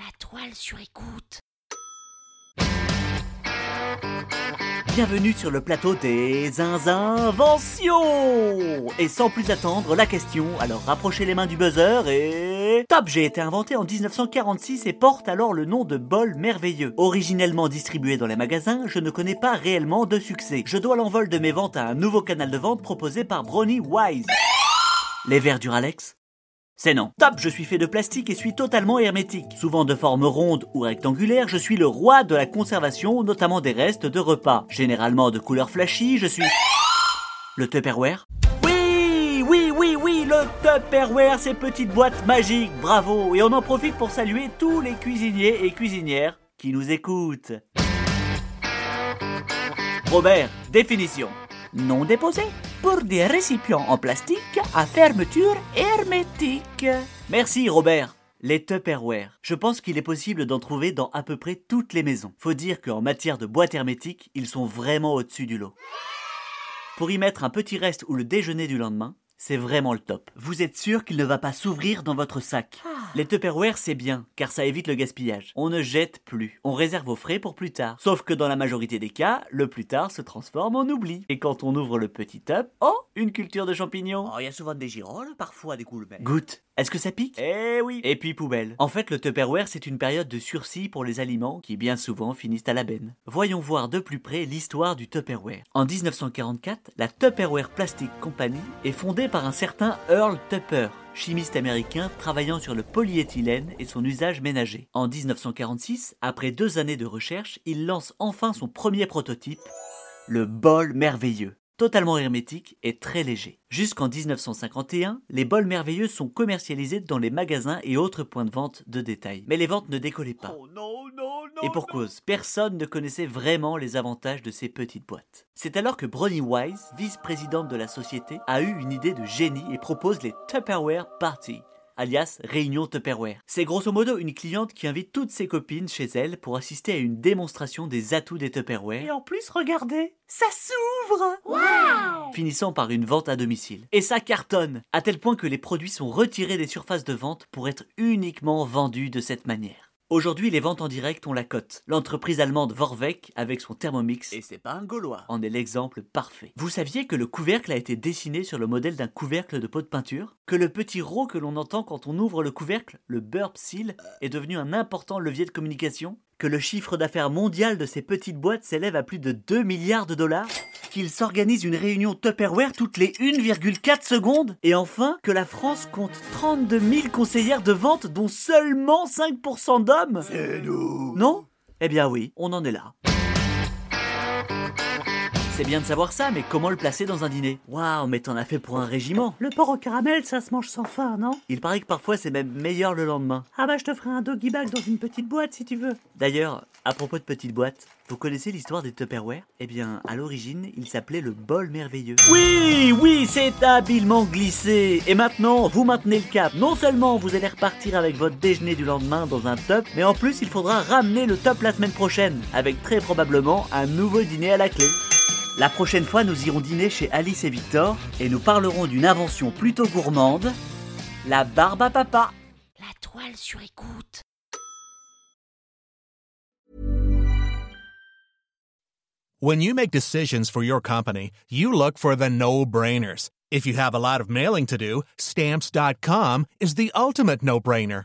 La toile sur écoute. Bienvenue sur le plateau des inventions Et sans plus attendre, la question, alors rapprochez les mains du buzzer et... Top J'ai été inventé en 1946 et porte alors le nom de bol merveilleux. Originellement distribué dans les magasins, je ne connais pas réellement de succès. Je dois l'envol de mes ventes à un nouveau canal de vente proposé par Brownie Wise. Les verres Duralex c'est non. Top, je suis fait de plastique et suis totalement hermétique. Souvent de forme ronde ou rectangulaire, je suis le roi de la conservation, notamment des restes de repas. Généralement de couleur flashy, je suis... Le Tupperware Oui, oui, oui, oui, le Tupperware, ces petites boîtes magiques, bravo Et on en profite pour saluer tous les cuisiniers et cuisinières qui nous écoutent. Robert, définition. Non déposé pour des récipients en plastique à fermeture hermétique. Merci Robert. Les Tupperware. Je pense qu'il est possible d'en trouver dans à peu près toutes les maisons. Faut dire qu'en matière de boîte hermétique, ils sont vraiment au-dessus du lot. Pour y mettre un petit reste ou le déjeuner du lendemain, c'est vraiment le top. Vous êtes sûr qu'il ne va pas s'ouvrir dans votre sac? Les Tupperware, c'est bien, car ça évite le gaspillage. On ne jette plus. On réserve vos frais pour plus tard. Sauf que dans la majorité des cas, le plus tard se transforme en oubli. Et quand on ouvre le petit top, oh, une culture de champignons. Oh, il y a souvent des girolles, parfois des coulbères. Goûte. Est-ce que ça pique? Eh oui. Et puis poubelle. En fait, le Tupperware, c'est une période de sursis pour les aliments qui bien souvent finissent à la benne. Voyons voir de plus près l'histoire du Tupperware. En 1944, la Tupperware Plastic Company est fondée par un certain Earl Tupper, chimiste américain travaillant sur le polyéthylène et son usage ménager. En 1946, après deux années de recherche, il lance enfin son premier prototype, le bol merveilleux totalement hermétique et très léger. Jusqu'en 1951, les bols merveilleux sont commercialisés dans les magasins et autres points de vente de détail. Mais les ventes ne décollaient pas. Oh Et pour cause, personne ne connaissait vraiment les avantages de ces petites boîtes. C'est alors que Bronnie Wise, vice-présidente de la société, a eu une idée de génie et propose les Tupperware Party alias Réunion Tupperware. C'est grosso modo une cliente qui invite toutes ses copines chez elle pour assister à une démonstration des atouts des Tupperware. Et en plus, regardez, ça s'ouvre finissant par une vente à domicile. Et ça cartonne, à tel point que les produits sont retirés des surfaces de vente pour être uniquement vendus de cette manière. Aujourd'hui, les ventes en direct ont la cote. L'entreprise allemande Vorwerk, avec son Thermomix, Et c'est pas un Gaulois. en est l'exemple parfait. Vous saviez que le couvercle a été dessiné sur le modèle d'un couvercle de pot de peinture? Que le petit rot que l'on entend quand on ouvre le couvercle, le burp seal, est devenu un important levier de communication? Que le chiffre d'affaires mondial de ces petites boîtes s'élève à plus de 2 milliards de dollars? Qu'il s'organise une réunion Tupperware toutes les 1,4 secondes. Et enfin, que la France compte 32 000 conseillères de vente dont seulement 5% d'hommes. C'est nous. Non? Eh bien oui, on en est là. C'est bien de savoir ça, mais comment le placer dans un dîner? Waouh, mais t'en as fait pour un régiment Le porc au caramel, ça se mange sans faim, non? Il paraît que parfois c'est même meilleur le lendemain. Ah bah je te ferai un doggy bag dans une petite boîte si tu veux. D'ailleurs, à propos de petites boîtes, vous connaissez l'histoire des Tupperware? Eh bien, à l'origine, il s'appelait le bol merveilleux. Oui, oui, c'est habilement glissé. Et maintenant, vous maintenez le cap. Non seulement vous allez repartir avec votre déjeuner du lendemain dans un top, mais en plus, il faudra ramener le top la semaine prochaine, avec très probablement un nouveau dîner à la clé. La prochaine fois, nous irons dîner chez Alice et Victor et nous parlerons d'une invention plutôt gourmande, la barbe à papa. La toile sur écoute. When you make decisions for your company, you look for the no brainers. If you have a lot of mailing to do, stamps.com is the ultimate no brainer.